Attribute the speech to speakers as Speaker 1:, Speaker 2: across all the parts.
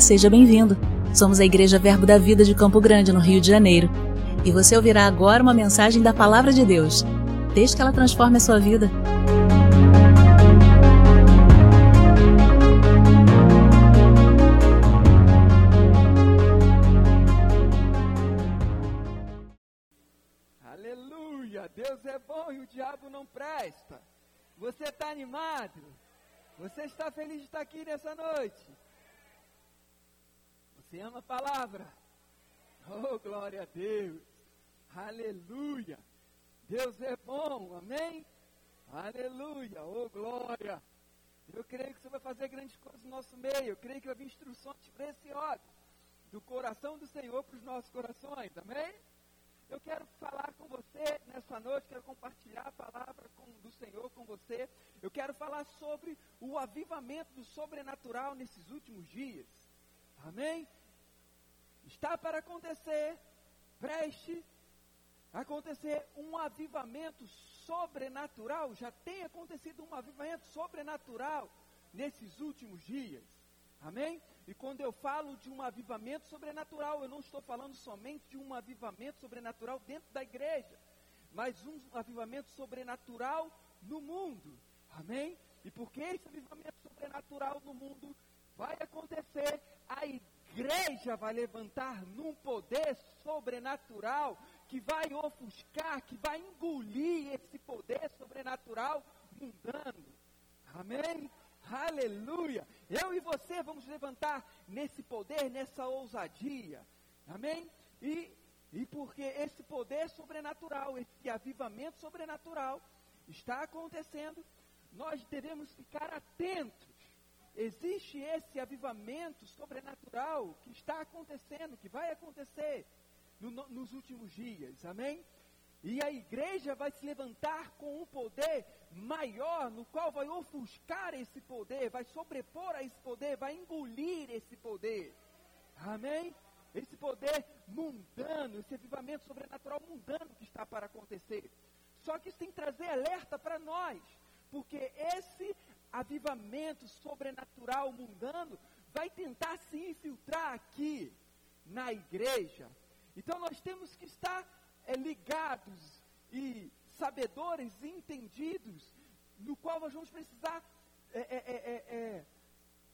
Speaker 1: Seja bem-vindo. Somos a Igreja Verbo da Vida de Campo Grande, no Rio de Janeiro. E você ouvirá agora uma mensagem da Palavra de Deus. Desde que ela transforme a sua vida.
Speaker 2: Aleluia! Deus é bom e o diabo não presta. Você está animado? Você está feliz de estar aqui nessa noite? Você ama a palavra? Oh, glória a Deus! Aleluia! Deus é bom, amém? Aleluia! Oh, glória! Eu creio que você vai fazer grandes coisas no nosso meio. Eu creio que vai vir instruções preciosas do coração do Senhor para os nossos corações, amém? Eu quero falar com você nessa noite, quero compartilhar a palavra com, do Senhor com você. Eu quero falar sobre o avivamento do sobrenatural nesses últimos dias. Amém? Está para acontecer, preste acontecer um avivamento sobrenatural. Já tem acontecido um avivamento sobrenatural nesses últimos dias. Amém? E quando eu falo de um avivamento sobrenatural, eu não estou falando somente de um avivamento sobrenatural dentro da igreja, mas um avivamento sobrenatural no mundo. Amém? E porque esse avivamento sobrenatural no mundo vai acontecer, a vai levantar num poder sobrenatural que vai ofuscar, que vai engolir esse poder sobrenatural mundano. Amém? Aleluia! Eu e você vamos levantar nesse poder, nessa ousadia. Amém? E, e porque esse poder sobrenatural, esse avivamento sobrenatural está acontecendo, nós devemos ficar atentos. Existe esse avivamento sobrenatural que está acontecendo, que vai acontecer no, no, nos últimos dias. Amém? E a igreja vai se levantar com um poder maior, no qual vai ofuscar esse poder, vai sobrepor a esse poder, vai engolir esse poder. Amém? Esse poder mundano, esse avivamento sobrenatural mundano que está para acontecer. Só que isso tem que trazer alerta para nós, porque esse avivamento sobrenatural mundano vai tentar se infiltrar aqui na igreja. Então nós temos que estar é, ligados e sabedores e entendidos, no qual nós vamos precisar é, é,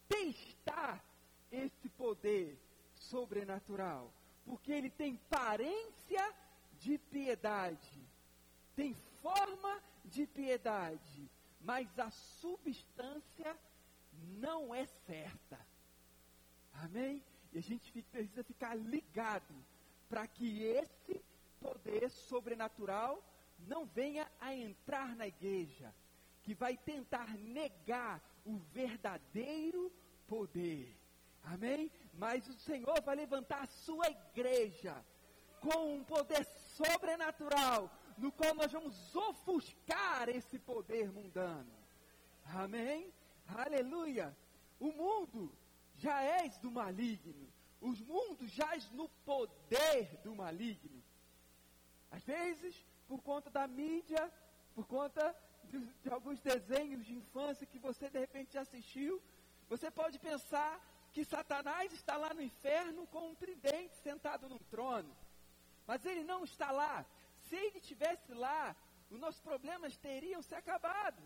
Speaker 2: testar esse poder sobrenatural, porque ele tem parência de piedade, tem forma de piedade, mas a substância não é certa. Amém? E a gente precisa ficar ligado para que esse poder sobrenatural não venha a entrar na igreja, que vai tentar negar o verdadeiro poder. Amém? Mas o Senhor vai levantar a sua igreja com um poder sobrenatural, no qual nós vamos ofuscar esse poder mundano. Amém? Aleluia! O mundo já és do maligno. Os mundos jaz no poder do maligno. Às vezes, por conta da mídia, por conta de, de, alguns desenhos de infância que você de repente assistiu, você pode pensar que Satanás está lá no inferno com um tridente sentado num trono. Mas ele não está lá. Se ele estivesse lá, os nossos problemas teriam se acabado.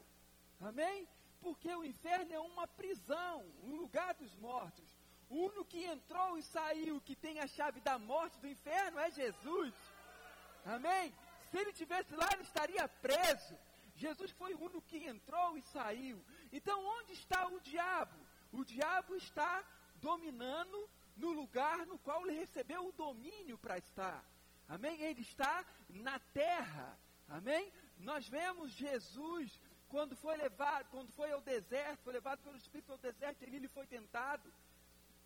Speaker 2: Amém? Porque o inferno é uma prisão, um lugar dos mortos. O único que entrou e saiu, que tem a chave da morte do inferno, é Jesus. Amém? Se ele tivesse lá, ele estaria preso. Jesus foi o único que entrou e saiu. Então, onde está o diabo? O diabo está dominando no lugar no qual ele recebeu o domínio para estar. Amém? Ele está na terra. Amém? Nós vemos Jesus quando foi levado, quando foi ao deserto, foi levado pelo Espírito ao deserto, ele, ele foi tentado.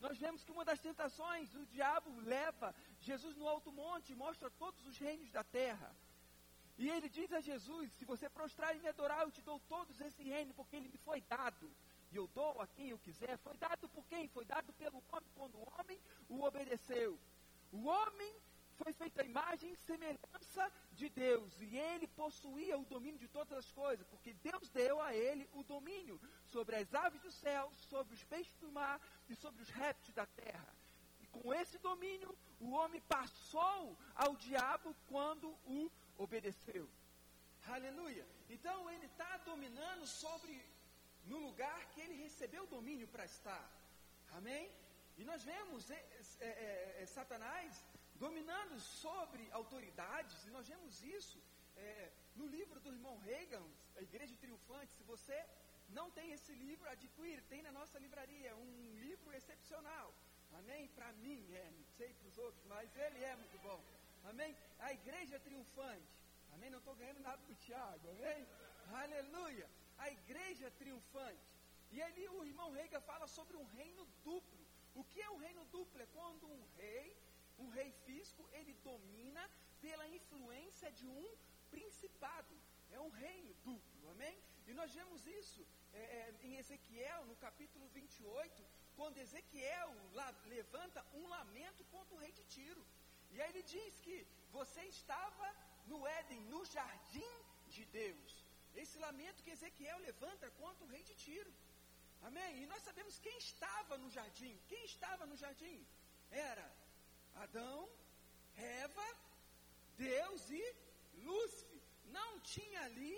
Speaker 2: Nós vemos que uma das tentações, o diabo leva Jesus no alto monte e mostra todos os reinos da terra. E ele diz a Jesus: Se você prostrar e me adorar, eu te dou todos esse reino, porque ele me foi dado. E eu dou a quem eu quiser. Foi dado por quem? Foi dado pelo homem, quando o homem o obedeceu. O homem foi feito a imagem e semelhança de Deus, e ele possuía o domínio de todas as coisas, porque Deus deu a ele o domínio sobre as aves do céu, sobre os peixes do mar e sobre os répteis da terra. E com esse domínio, o homem passou ao diabo quando o obedeceu. Aleluia. Então ele está dominando sobre no lugar que ele recebeu domínio para estar. Amém? E nós vemos é, é, é, Satanás dominando sobre autoridades, e nós vemos isso é, no livro do irmão Reagan, A Igreja Triunfante. Se você não tem esse livro, adquire, tem na nossa livraria, um livro excepcional. Amém? Para mim, é, não sei para os outros, mas ele é muito bom. Amém? A Igreja Triunfante. Amém? Não estou ganhando nada do Tiago, amém? Aleluia! A Igreja Triunfante. E ali o irmão Reagan fala sobre um reino duplo. O que é um reino duplo? É quando um rei, um rei físico, ele domina pela influência de um principado. É um reino duplo, amém? E nós vemos isso é, é, em Ezequiel, no capítulo 28, quando Ezequiel lá, levanta um lamento contra o rei de Tiro. E aí ele diz que você estava no Éden, no jardim de Deus. Esse lamento que Ezequiel levanta contra o rei de Tiro. Amém? E nós sabemos quem estava no jardim. Quem estava no jardim? Era Adão, Eva, Deus e Lúcifer. Não tinha ali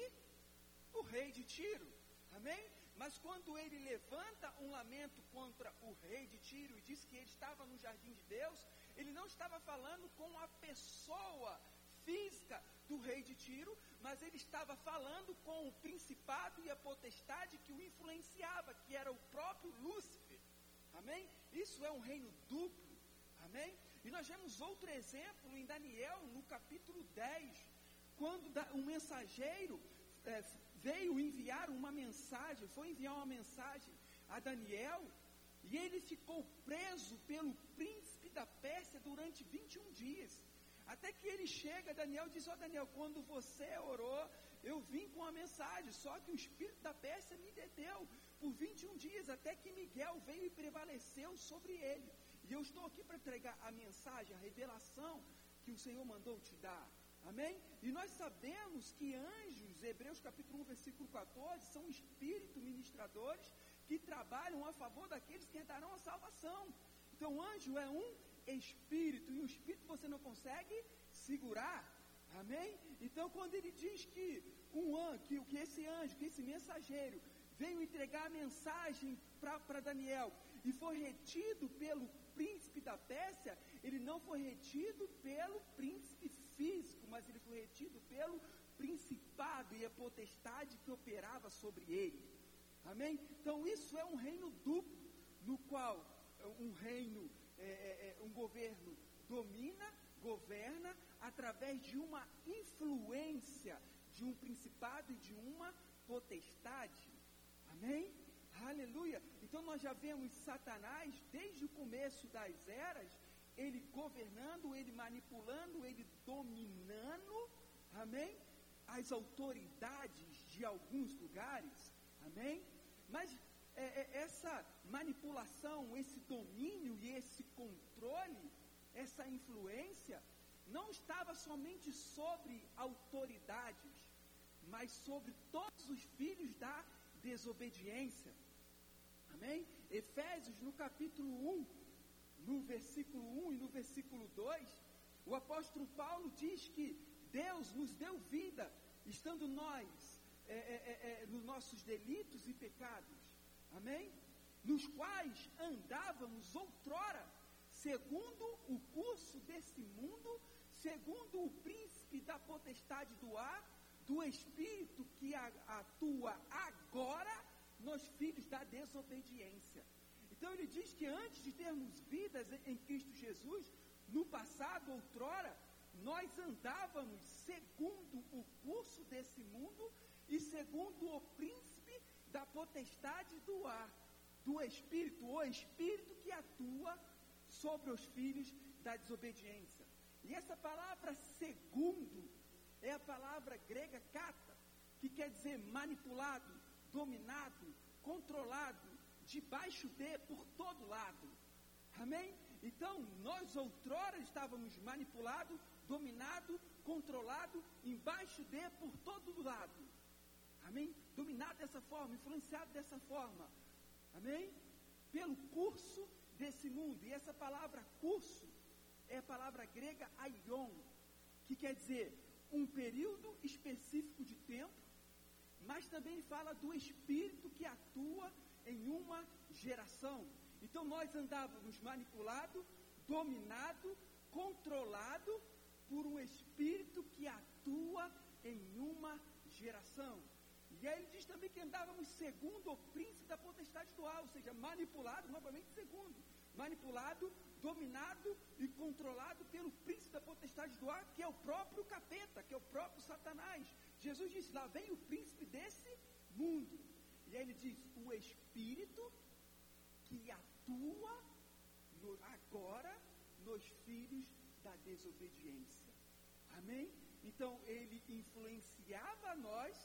Speaker 2: o rei de Tiro. Amém? Mas quando ele levanta um lamento contra o rei de Tiro e diz que ele estava no jardim de Deus, ele não estava falando com a pessoa física do rei de Tiro, mas ele estava falando com o principado e a potestade que o influenciava, que era o próprio Lúcifer. Amém? Isso é um reino duplo. Amém? E nós vemos outro exemplo em Daniel, no capítulo 10, quando um mensageiro é, veio enviar uma mensagem, foi enviar uma mensagem a Daniel, e ele ficou preso pelo príncipe da Pérsia durante 21 dias. Até que ele chega, Daniel diz: Ó oh, Daniel, quando você orou, eu vim com a mensagem, só que o espírito da Pérsia me deteu por 21 dias, até que Miguel veio e prevaleceu sobre ele. E eu estou aqui para entregar a mensagem, a revelação que o Senhor mandou te dar. Amém? E nós sabemos que anjos, Hebreus capítulo 1, versículo 14, são espíritos ministradores que trabalham a favor daqueles que darão a salvação. Então, anjo é um espírito, e o espírito você não consegue segurar. Amém? Então, quando ele diz que um anjo, que, que esse anjo, que esse mensageiro veio entregar a mensagem para Daniel e foi retido pelo príncipe da Pérsia, ele não foi retido pelo príncipe físico, mas ele foi retido pelo principado e a potestade que operava sobre ele. Amém? Então, isso é um reino duplo, no qual um reino é, é, é, um governo domina, governa através de uma influência de um principado e de uma potestade. Amém? Aleluia. Então nós já vemos Satanás desde o começo das eras, ele governando, ele manipulando, ele dominando, amém? As autoridades de alguns lugares, amém? Mas é, é, essa manipulação, esse domínio e esse controle, essa influência, não estava somente sobre autoridades, mas sobre todos os filhos da desobediência. Amém? Efésios, no capítulo 1, no versículo 1 e no versículo 2, o apóstolo Paulo diz que Deus nos deu vida, estando nós é, é, é, é nos nossos delitos e pecados. Amém? Nos quais andávamos outrora, segundo o curso desse mundo, segundo o príncipe da potestade do ar, do espírito que atua agora nos filhos da desobediência. Então ele diz que antes de termos vidas em Cristo Jesus, no passado, outrora, nós andávamos segundo o curso desse mundo e segundo o príncipe da potestade do ar, do Espírito, o Espírito que atua sobre os filhos da desobediência. E essa palavra segundo é a palavra grega kata, que quer dizer manipulado, dominado, controlado, debaixo de, por todo lado. Amém? Então, nós outrora estávamos manipulados, dominados, controlados, embaixo de, por todo lado. Amém? Dominado dessa forma, influenciado dessa forma. Amém? Pelo curso desse mundo. E essa palavra curso é a palavra grega aion, que quer dizer um período específico de tempo, mas também fala do espírito que atua em uma geração. Então nós andávamos manipulado, dominado, controlado por um espírito que atua em uma geração. E aí ele diz também que andávamos segundo o príncipe da potestade do ar, ou seja, manipulado, novamente segundo, manipulado, dominado e controlado pelo príncipe da potestade do ar, que é o próprio capeta, que é o próprio Satanás. Jesus disse: lá vem o príncipe desse mundo. E aí ele diz: o espírito que atua no, agora nos filhos da desobediência. Amém? Então ele influenciava nós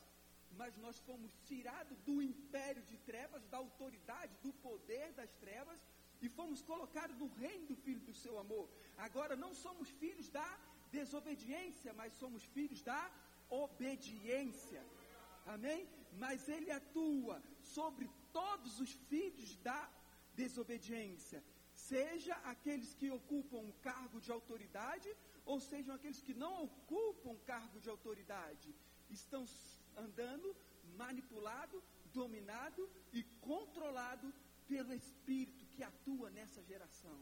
Speaker 2: mas nós fomos tirados do império de trevas, da autoridade, do poder das trevas, e fomos colocados no reino do Filho do seu amor. Agora não somos filhos da desobediência, mas somos filhos da obediência. Amém? Mas ele atua sobre todos os filhos da desobediência, seja aqueles que ocupam um cargo de autoridade, ou sejam aqueles que não ocupam cargo de autoridade. Estão andando manipulado, dominado e controlado pelo Espírito que atua nessa geração.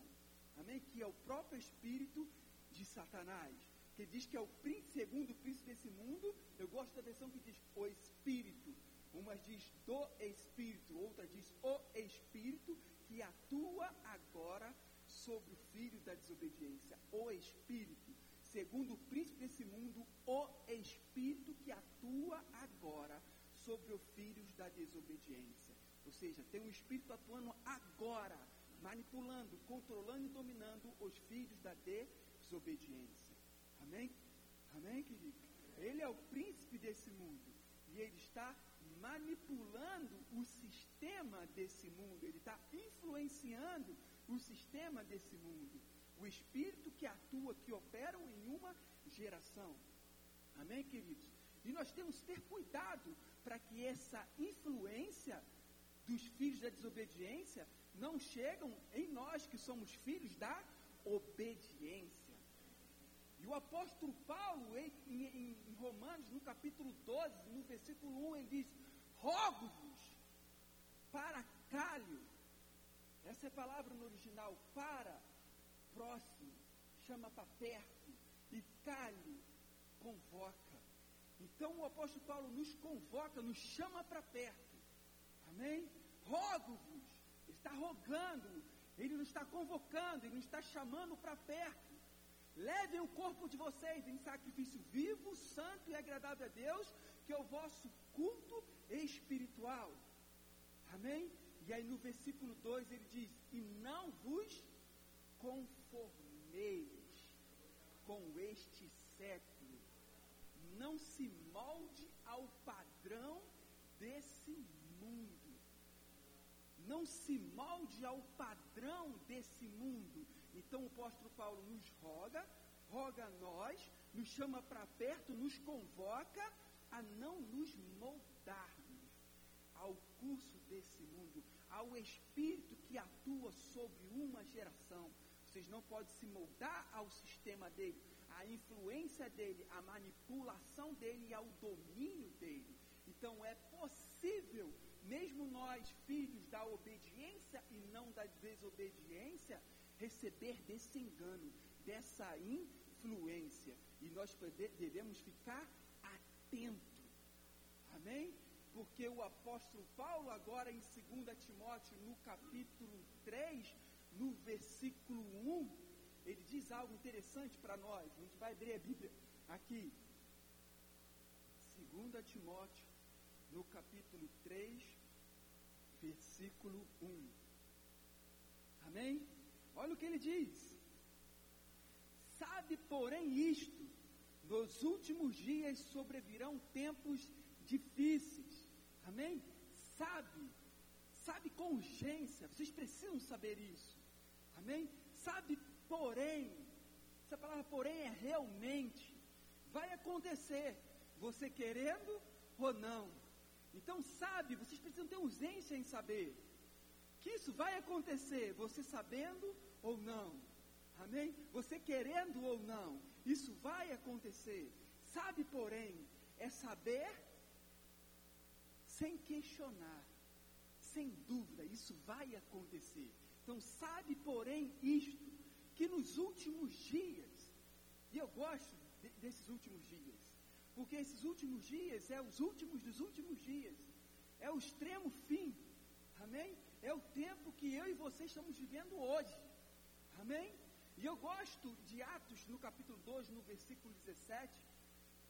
Speaker 2: Amém? Que é o próprio Espírito de Satanás. Que diz que é o príncipe, segundo o príncipe desse mundo. Eu gosto da versão que diz o Espírito. Uma diz do Espírito, outra diz o Espírito que atua agora sobre o filho da desobediência. O Espírito segundo o príncipe desse mundo, o espírito que atua agora sobre os filhos da desobediência. Ou seja, tem um espírito atuando agora, manipulando, controlando e dominando os filhos da desobediência. Amém? Amém, querido? Ele é o príncipe desse mundo. E ele está manipulando o sistema desse mundo. Ele está influenciando o sistema desse mundo o espírito que atua, que opera em uma geração. Amém, queridos? E nós temos que ter cuidado para que essa influência dos filhos da desobediência não chegam em nós que somos filhos da obediência. E o apóstolo Paulo, em, em, em Romanos, no capítulo 12, no versículo 1, ele diz: Rogo-vos para calho. Essa é a palavra no original, para próximo, chama para perto, e cale, convoca. Então o apóstolo Paulo nos convoca, nos chama para perto. Amém? Rogo-vos, está rogando, ele nos está convocando, ele nos está chamando para perto. Levem o corpo de vocês em sacrifício vivo, santo e agradável a Deus, que é o vosso culto espiritual. Amém? E aí no versículo 2 ele diz: E não vos conformeis com este século. Não se molde ao padrão desse mundo. Não se molde ao padrão desse mundo. Então o apóstolo Paulo nos roga, roga a nós, nos chama para perto, nos convoca a não nos moldarmos ao curso desse mundo, ao espírito que atua sobre uma geração vocês não podem se moldar ao sistema dele, à influência dele, à manipulação dele e ao domínio dele. Então é possível, mesmo nós, filhos da obediência e não da desobediência, receber desse engano, dessa influência. E nós devemos ficar atentos. Amém? Porque o apóstolo Paulo, agora em 2 Timóteo, no capítulo 3, no versículo 1, ele diz algo interessante para nós. A gente vai abrir a Bíblia aqui. 2 Timóteo, no capítulo 3, versículo 1. Amém? Olha o que ele diz. Sabe, porém, isto: nos últimos dias sobrevirão tempos difíceis. Amém? Sabe, sabe com urgência, vocês precisam saber isso. Amém? sabe, porém, essa palavra porém é realmente, vai acontecer, você querendo ou não. Então, sabe, vocês precisam ter urgência em saber que isso vai acontecer, você sabendo ou não. Amém? Você querendo ou não, isso vai acontecer. Sabe, porém, é saber sem questionar, sem dúvida, isso vai acontecer. Então, sabe, porém, isto, que nos últimos dias, e eu gosto de, desses últimos dias, porque esses últimos dias é os últimos dos últimos dias, é o extremo fim, amém? É o tempo que eu e você estamos vivendo hoje, amém? E eu gosto de Atos, no capítulo 2, no versículo 17,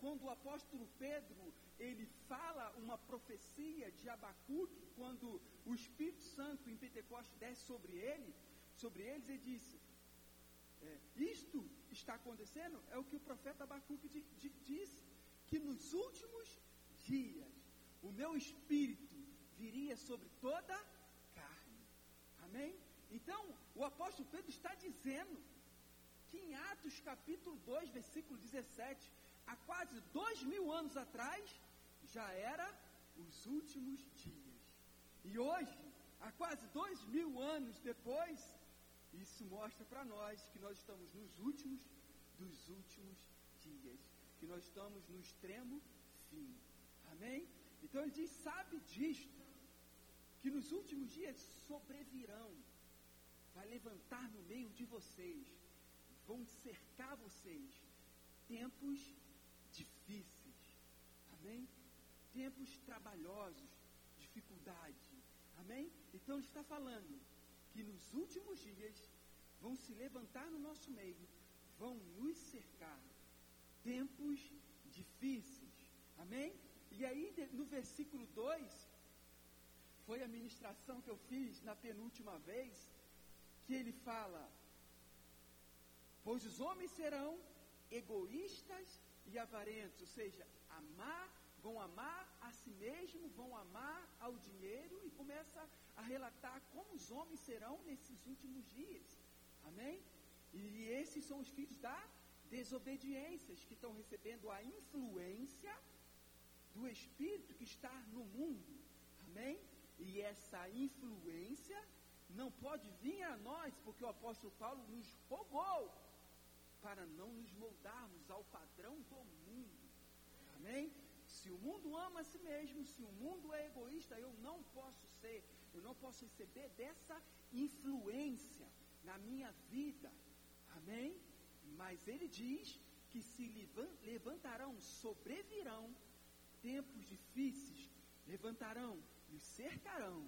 Speaker 2: quando o apóstolo Pedro, ele fala uma profecia de Abacuque, quando o Espírito Santo em Pentecostes desce sobre ele, sobre eles, ele disse, é, isto está acontecendo, é o que o profeta Abacuque disse, que nos últimos dias o meu Espírito viria sobre toda carne. Amém? Então, o apóstolo Pedro está dizendo que em Atos capítulo 2, versículo 17, há quase dois mil anos atrás, já era os últimos dias. E hoje, há quase dois mil anos depois, isso mostra para nós que nós estamos nos últimos dos últimos dias, que nós estamos no extremo fim. Amém? Então ele diz: sabe disto, que nos últimos dias sobrevirão, vai levantar no meio de vocês, vão cercar vocês, tempos difíceis. Amém? Tempos trabalhosos, dificuldade. Amém? Então está falando que nos últimos dias vão se levantar no nosso meio, vão nos cercar. Tempos difíceis. Amém? E aí, no versículo 2, foi a ministração que eu fiz na penúltima vez, que ele fala: Pois os homens serão egoístas e avarentos, ou seja, amar, vão amar a si mesmo, vão amar ao dinheiro e começa a relatar como os homens serão nesses últimos dias. Amém? E esses são os filhos da desobediência, que estão recebendo a influência do Espírito que está no mundo. Amém? E essa influência não pode vir a nós, porque o apóstolo Paulo nos roubou para não nos moldarmos ao padrão do mundo. Amém? Se o mundo ama a si mesmo, se o mundo é egoísta, eu não posso ser, eu não posso receber dessa influência na minha vida. Amém? Mas ele diz que se levantarão, sobrevirão tempos difíceis, levantarão, nos cercarão.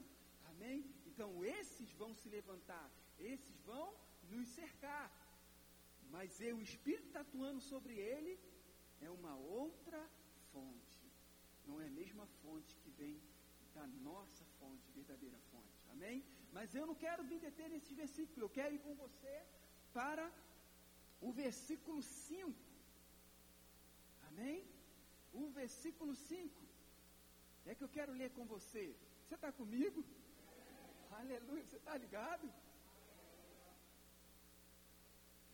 Speaker 2: Amém? Então esses vão se levantar, esses vão nos cercar. Mas eu, o Espírito está atuando sobre ele, é uma outra fonte. Não é a mesma fonte que vem da nossa fonte, verdadeira fonte. Amém? Mas eu não quero me deter nesse versículo, eu quero ir com você para o versículo 5. Amém? O versículo 5. É que eu quero ler com você. Você está comigo? Aleluia, você está ligado?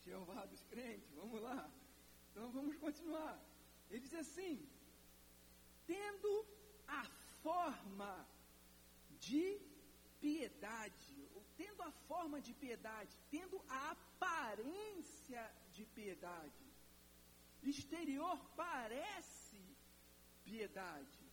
Speaker 2: Jeová dos crentes, vamos lá. Então vamos continuar. Ele diz assim: tendo a forma de piedade, ou tendo a forma de piedade, tendo a aparência de piedade. Exterior parece piedade.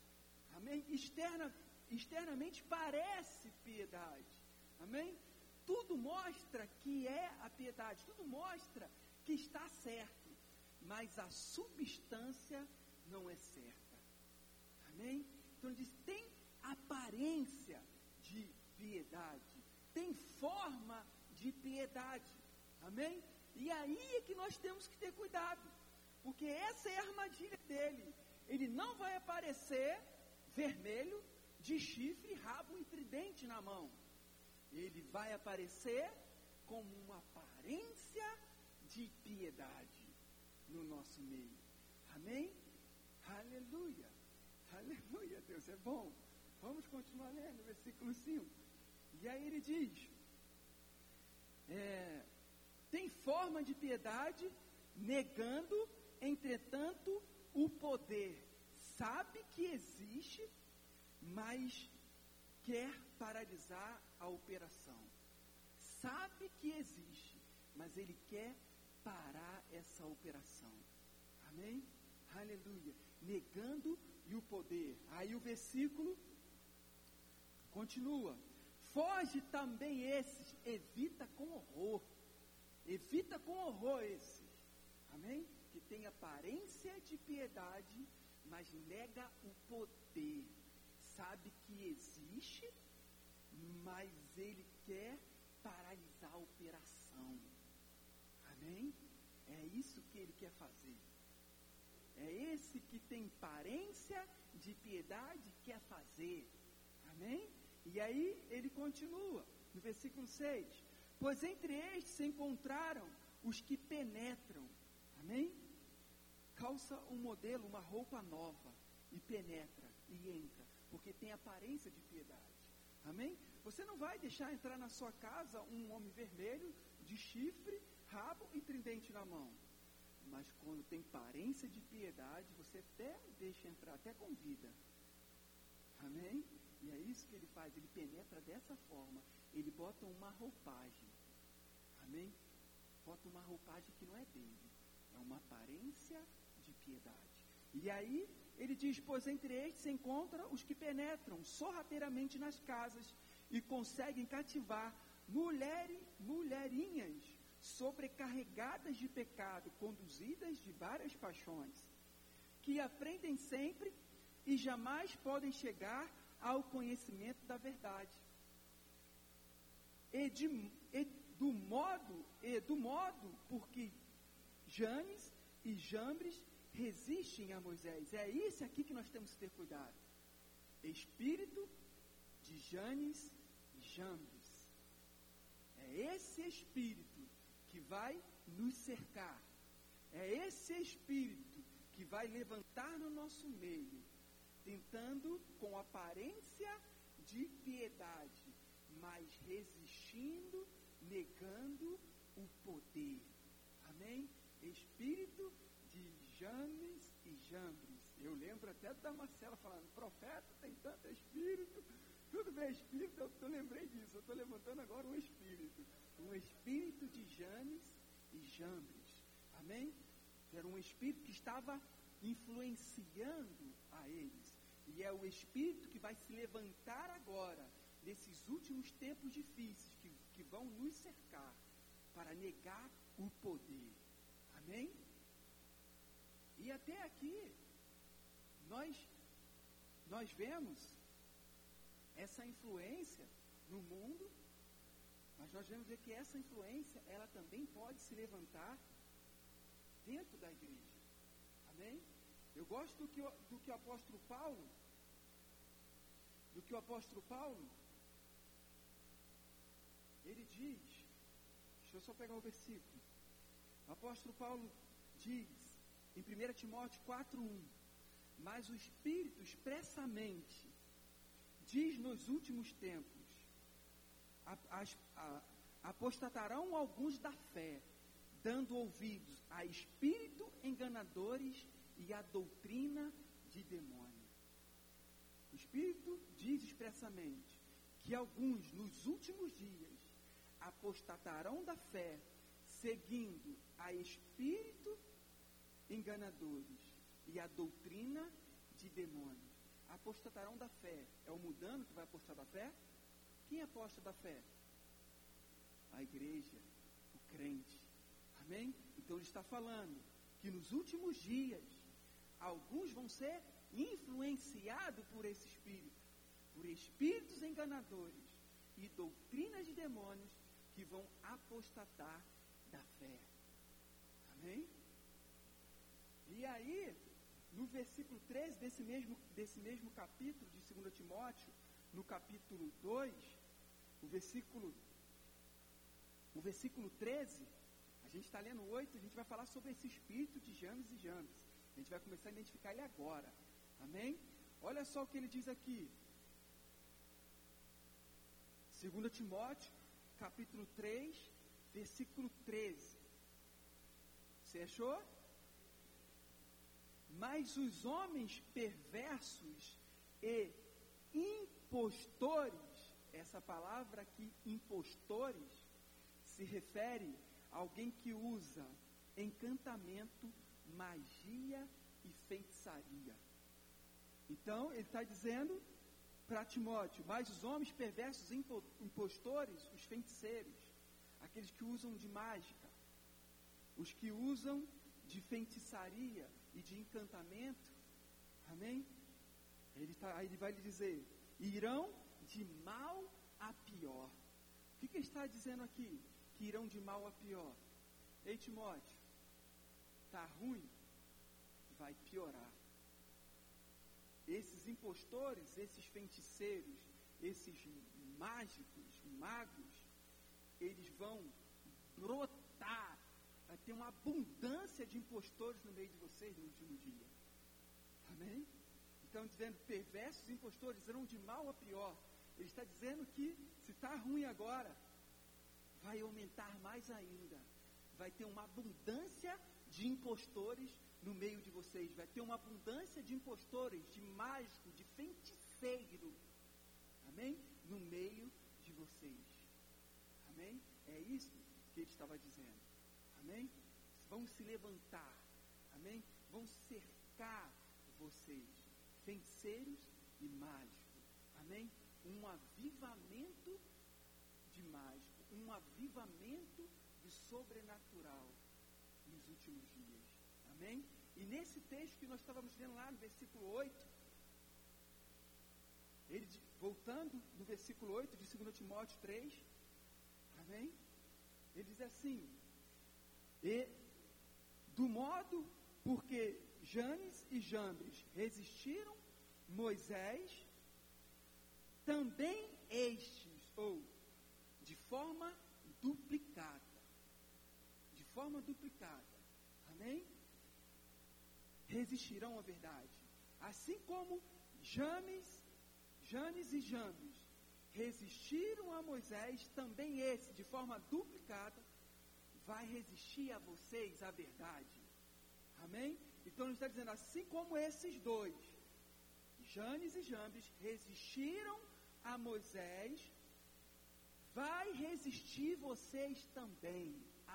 Speaker 2: Amém? Externa, externamente parece piedade. Amém? Tudo mostra que é a piedade, tudo mostra que está certo, mas a substância não é certa. Amém? Então ele diz: tem aparência de piedade, tem forma de piedade. Amém? E aí é que nós temos que ter cuidado, porque essa é a armadilha dele. Ele não vai aparecer vermelho, de chifre, rabo e tridente na mão ele vai aparecer como uma aparência de piedade no nosso meio. Amém? Aleluia. Aleluia, Deus é bom. Vamos continuar lendo, versículo 5. E aí ele diz: é, tem forma de piedade, negando, entretanto, o poder. Sabe que existe, mas quer paralisar a operação. Sabe que existe, mas ele quer parar essa operação. Amém? Aleluia. Negando e o poder. Aí o versículo continua. Foge também esses, evita com horror. Evita com horror esses. Amém? Que tem aparência de piedade, mas nega o poder. Sabe que existe, mas ele quer paralisar a operação. Amém? É isso que ele quer fazer. É esse que tem aparência de piedade quer fazer. Amém? E aí ele continua, no versículo 6. Pois entre estes se encontraram os que penetram. Amém? Calça um modelo, uma roupa nova, e penetra, e entra, porque tem aparência de piedade. Amém? Você não vai deixar entrar na sua casa um homem vermelho, de chifre, rabo e tridente na mão. Mas quando tem aparência de piedade, você até deixa entrar, até convida. Amém? E é isso que ele faz, ele penetra dessa forma. Ele bota uma roupagem. Amém? Bota uma roupagem que não é dele. É uma aparência piedade. E aí ele diz: Pois entre estes se encontram os que penetram sorrateiramente nas casas e conseguem cativar mulheres, mulherinhas sobrecarregadas de pecado, conduzidas de várias paixões, que aprendem sempre e jamais podem chegar ao conhecimento da verdade. E, de, e do modo, e do modo porque Janes e Jambres resistem a Moisés. É isso aqui que nós temos que ter cuidado. Espírito de Janes e Jambres. É esse espírito que vai nos cercar. É esse espírito que vai levantar no nosso meio tentando com aparência de piedade, mas resistindo, negando o poder. Amém? Espírito James e Jambres. Eu lembro até da Marcela falando, profeta tem tanto espírito. Tudo bem, espírito, eu, lembrei disso. Eu estou levantando agora um espírito. Um espírito de James e Jambres. Amém? Era um espírito que estava influenciando a eles. E é o Espírito que vai se levantar agora, nesses últimos tempos difíceis que, que vão nos cercar, para negar o poder. Amém? E até aqui, nós, nós vemos essa influência no mundo, mas nós vemos ver que essa influência, ela também pode se levantar dentro da igreja. Amém? Eu gosto do que, do que o apóstolo Paulo, do que o apóstolo Paulo, ele diz, deixa eu só pegar o versículo. O apóstolo Paulo diz, em 1 Timóteo 4,1, mas o Espírito expressamente diz nos últimos tempos, apostatarão alguns da fé, dando ouvidos a espírito enganadores e a doutrina de demônio. O Espírito diz expressamente que alguns nos últimos dias apostatarão da fé, seguindo a espírito enganadores e a doutrina de demônios. Apostatarão da fé. É o mudando que vai apostar da fé? Quem aposta da fé? A igreja, o crente. Amém? Então ele está falando que nos últimos dias alguns vão ser influenciados por esse espírito, por espíritos enganadores e doutrinas de demônios que vão apostatar da fé. Amém? E aí, no versículo 13 desse mesmo, desse mesmo capítulo de 2 Timóteo, no capítulo 2, o versículo, o versículo 13, a gente está lendo 8, a gente vai falar sobre esse espírito de James e James. A gente vai começar a identificar ele agora. Amém? Olha só o que ele diz aqui. 2 Timóteo, capítulo 3, versículo 13. Você achou? Mas os homens perversos e impostores, essa palavra aqui, impostores, se refere a alguém que usa encantamento, magia e feitiçaria. Então, ele está dizendo para Timóteo, mas os homens perversos e impostores, os feiticeiros, aqueles que usam de mágica, os que usam de feitiçaria e de encantamento, amém? Ele tá, ele vai lhe dizer, irão de mal a pior. O que, que está dizendo aqui? Que irão de mal a pior. Ei, Timóteo, está ruim? Vai piorar. Esses impostores, esses feiticeiros, esses mágicos, magos, eles vão brotar, vai ter uma abundância de impostores no meio de vocês no último dia. Amém? Então, dizendo perversos impostores irão de mal a pior. Ele está dizendo que se está ruim agora, vai aumentar mais ainda. Vai ter uma abundância de impostores no meio de vocês. Vai ter uma abundância de impostores, de mágico, de feiticeiro. Amém? No meio de vocês. Amém? É isso que ele estava? Vão se levantar. Amém? Vão cercar vocês. Feiticeiros e mágicos. Amém? Um avivamento de mágico. Um avivamento de sobrenatural nos últimos dias. Amém? E nesse texto que nós estávamos lendo lá no versículo 8, ele, voltando no versículo 8 de 2 Timóteo 3, amém? Ele diz assim, e do modo porque Janes e Jambres resistiram Moisés, também estes, ou de forma duplicada, de forma duplicada, amém? resistirão à verdade. Assim como James, Janes e James resistiram a Moisés, também esse, de forma duplicada, vai resistir a vocês a verdade. Amém? Então ele está dizendo, assim como esses dois, Janes e Jambes, resistiram a Moisés, vai resistir vocês também,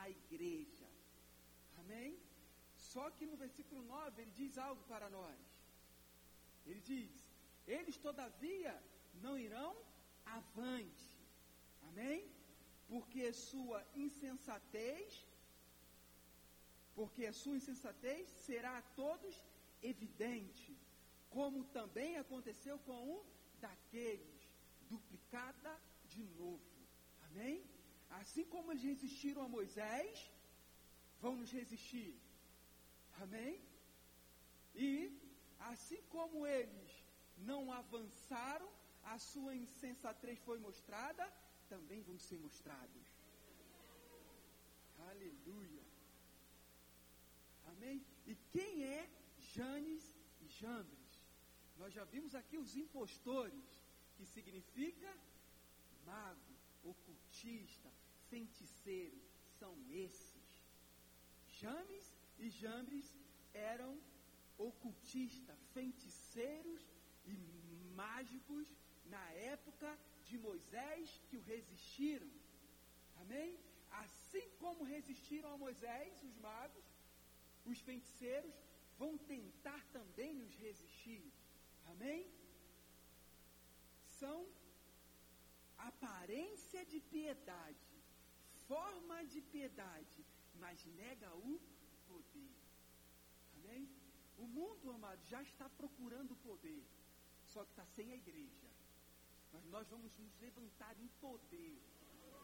Speaker 2: a igreja. Amém? Só que no versículo 9 ele diz algo para nós. Ele diz: Eles todavia não irão avante. Amém? Porque sua insensatez, porque a sua insensatez será a todos evidente, como também aconteceu com um daqueles, duplicada de novo. Amém? Assim como eles resistiram a Moisés, vão nos resistir Amém? E, assim como eles não avançaram, a sua insensatez foi mostrada, também vão ser mostrados. Aleluia. Amém? E quem é Janes e Jambres? Nós já vimos aqui os impostores, que significa mago, ocultista, feiticeiro, são esses. James e Jambres eram ocultistas, feiticeiros e mágicos na época de Moisés que o resistiram. Amém? Assim como resistiram a Moisés, os magos, os feiticeiros vão tentar também nos resistir. Amém? São aparência de piedade, forma de piedade, mas nega o poder. Amém? O mundo, amado, já está procurando poder, só que está sem a igreja. Nós vamos nos levantar em poder,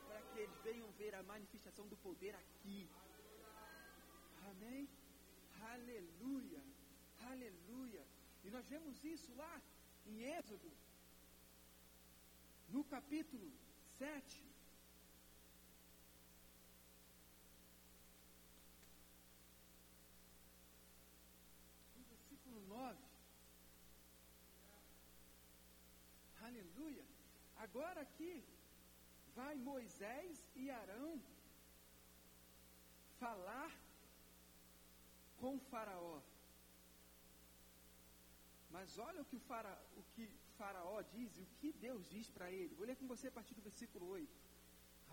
Speaker 2: para que eles venham ver a manifestação do poder aqui. Amém? Aleluia, aleluia. E nós vemos isso lá em Êxodo, no capítulo 7. Aleluia. Agora aqui vai Moisés e Arão falar com faraó. Mas olha o que o, o que faraó diz e o que Deus diz para ele. Vou ler com você a partir do versículo 8.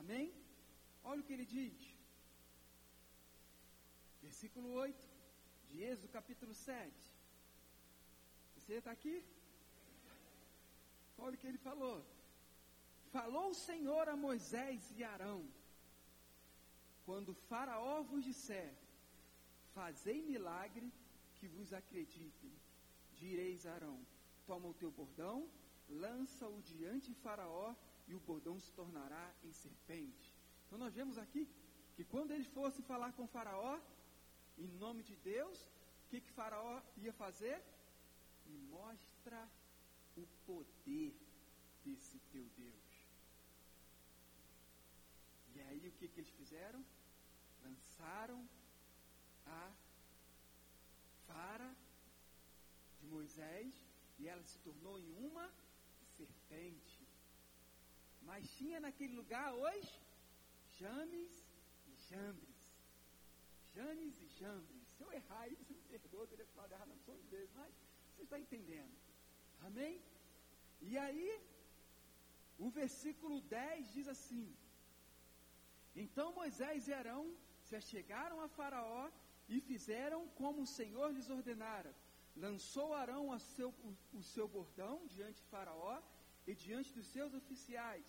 Speaker 2: Amém? Olha o que ele diz. Versículo 8 de Êxodo capítulo 7. Você está aqui? Olha o que ele falou. Falou o Senhor a Moisés e Arão: Quando Faraó vos disser, fazei milagre que vos acreditem, direis a Arão: Toma o teu bordão, lança-o diante de Faraó, e o bordão se tornará em serpente. Então nós vemos aqui que quando eles fossem falar com Faraó, em nome de Deus, o que, que Faraó ia fazer? Me mostra o poder desse teu Deus. Aí o que, que eles fizeram? Lançaram a vara de Moisés e ela se tornou em uma serpente. Mas tinha naquele lugar hoje James e Jambres. James e Jambres. Se eu errar você me perdoa, eu teria falado errado na de vezes, mas você está entendendo. Amém? E aí, o versículo 10 diz assim: Então Moisés e Arão se achegaram a Faraó e fizeram como o Senhor lhes ordenara. Lançou Arão seu, o, o seu bordão diante de Faraó e diante dos seus oficiais,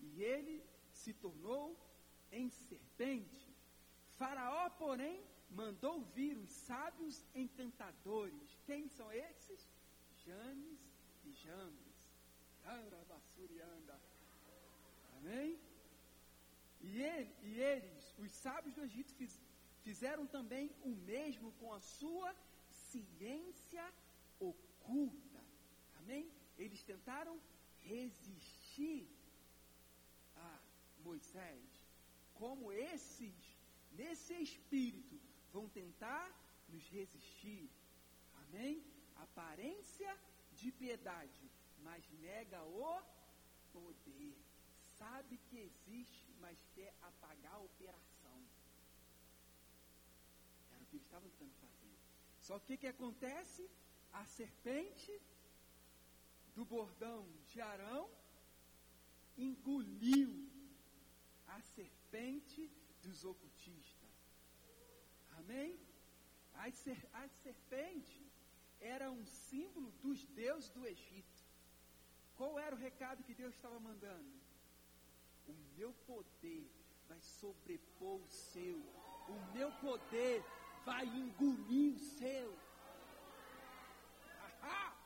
Speaker 2: e ele se tornou em serpente. Faraó, porém, mandou vir os sábios encantadores. Quem são esses? Janes e Jambres. Amém? E, ele, e eles, os sábios do Egito, fiz, fizeram também o mesmo com a sua ciência oculta. Amém? Eles tentaram resistir a Moisés. Como esses, nesse espírito, vão tentar nos resistir. Amém? Aparência de piedade, mas nega o poder. Sabe que existe, mas quer apagar a operação. Era o que eles estavam tentando fazer. Só que o que, que acontece? A serpente do bordão de Arão engoliu a serpente dos ocultistas. Amém? A, ser, a serpente era um símbolo dos deuses do Egito. Qual era o recado que Deus estava mandando? O meu poder vai sobrepor o seu. O meu poder vai engolir o seu. Ahá!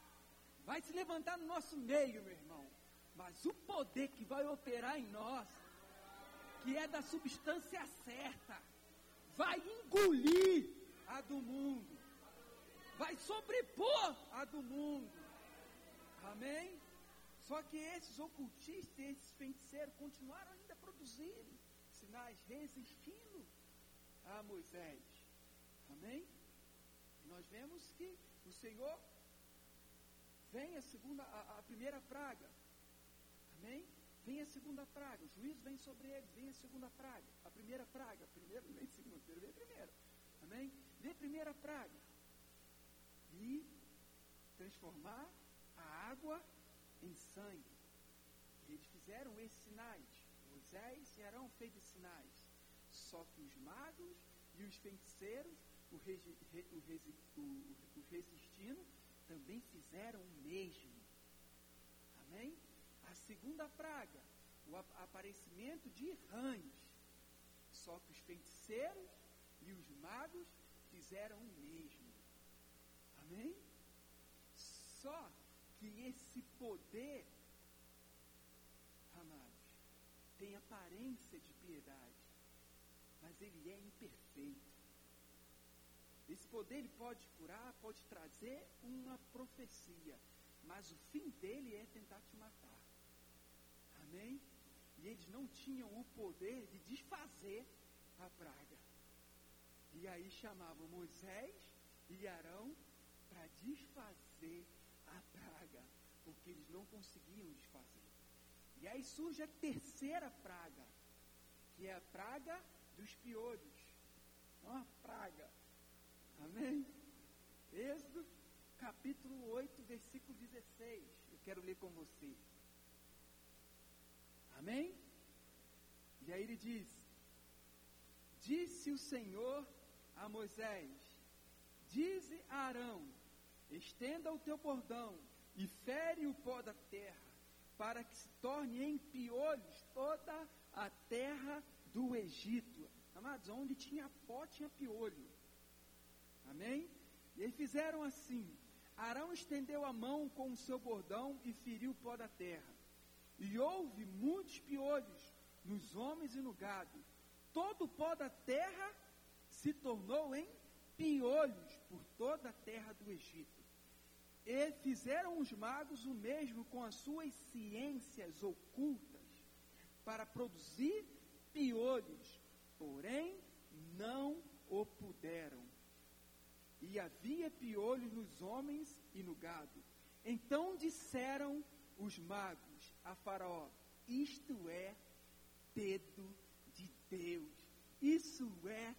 Speaker 2: Vai se levantar no nosso meio, meu irmão. Mas o poder que vai operar em nós, que é da substância certa, vai engolir a do mundo. Vai sobrepor a do mundo. Amém? Só que esses ocultistas, esses feiticeiros, continuaram ainda a produzir sinais, resistindo a Moisés. Amém? Nós vemos que o Senhor vem a segunda, a, a primeira praga. Amém? Vem a segunda praga, o juízo vem sobre eles, vem a segunda praga. A primeira praga, primeiro vem segunda, vem a primeira. Amém? Vem a primeira praga. E transformar a água em sangue. Eles fizeram esses sinais. Moisés e Arão fez os sinais. Só que os magos e os feiticeiros, o, regi, o, resi, o, o resistindo, também fizeram o mesmo. Amém? A segunda praga, o aparecimento de rãs. Só que os feiticeiros e os magos fizeram o mesmo. Amém? Só que esse poder, amados, tem aparência de piedade, mas ele é imperfeito. Esse poder ele pode curar, pode trazer uma profecia, mas o fim dele é tentar te matar. Amém? E eles não tinham o poder de desfazer a praga. E aí chamavam Moisés e Arão para desfazer a porque eles não conseguiam desfazer. E aí surge a terceira praga, que é a praga dos piolhos. é uma praga. Amém? Êxodo capítulo 8, versículo 16. Eu quero ler com você. Amém? E aí ele diz: Disse o Senhor a Moisés: Dize a Arão: Estenda o teu bordão e fere o pó da terra, para que se torne em piolhos toda a terra do Egito. Amados, onde tinha pó, tinha piolho. Amém? E eles fizeram assim. Arão estendeu a mão com o seu bordão e feriu o pó da terra. E houve muitos piolhos nos homens e no gado. Todo o pó da terra se tornou em piolhos por toda a terra do Egito. E fizeram os magos o mesmo com as suas ciências ocultas para produzir piolhos, porém não o puderam. E havia piolhos nos homens e no gado. Então disseram os magos a Faraó: Isto é dedo de Deus. Isso é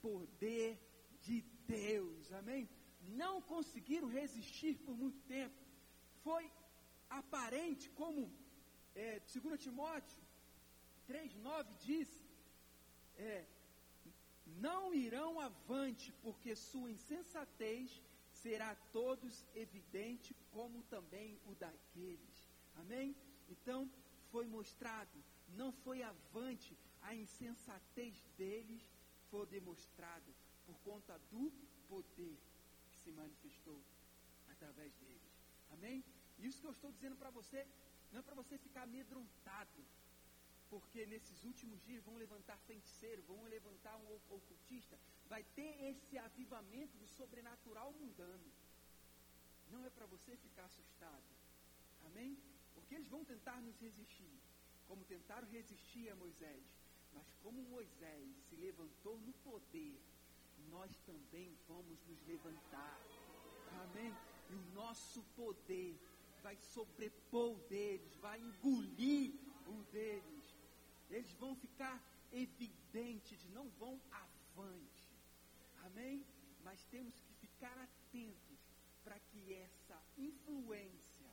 Speaker 2: poder de Deus. Amém? Não conseguiram resistir por muito tempo. Foi aparente, como é, 2 Timóteo 3,9 diz: é, Não irão avante, porque sua insensatez será a todos evidente, como também o daqueles. Amém? Então, foi mostrado, não foi avante, a insensatez deles foi demonstrada por conta do poder se manifestou através deles. Amém? Isso que eu estou dizendo para você, não é para você ficar amedrontado, porque nesses últimos dias vão levantar feiticeiro, vão levantar um ocultista, vai ter esse avivamento do sobrenatural mundano. Não é para você ficar assustado. Amém? Porque eles vão tentar nos resistir, como tentaram resistir a Moisés. Mas como Moisés se levantou no poder, nós também vamos nos levantar. Amém? E o nosso poder vai sobrepor o deles, vai engolir o deles. Eles vão ficar evidentes, não vão avante. Amém? Mas temos que ficar atentos para que essa influência,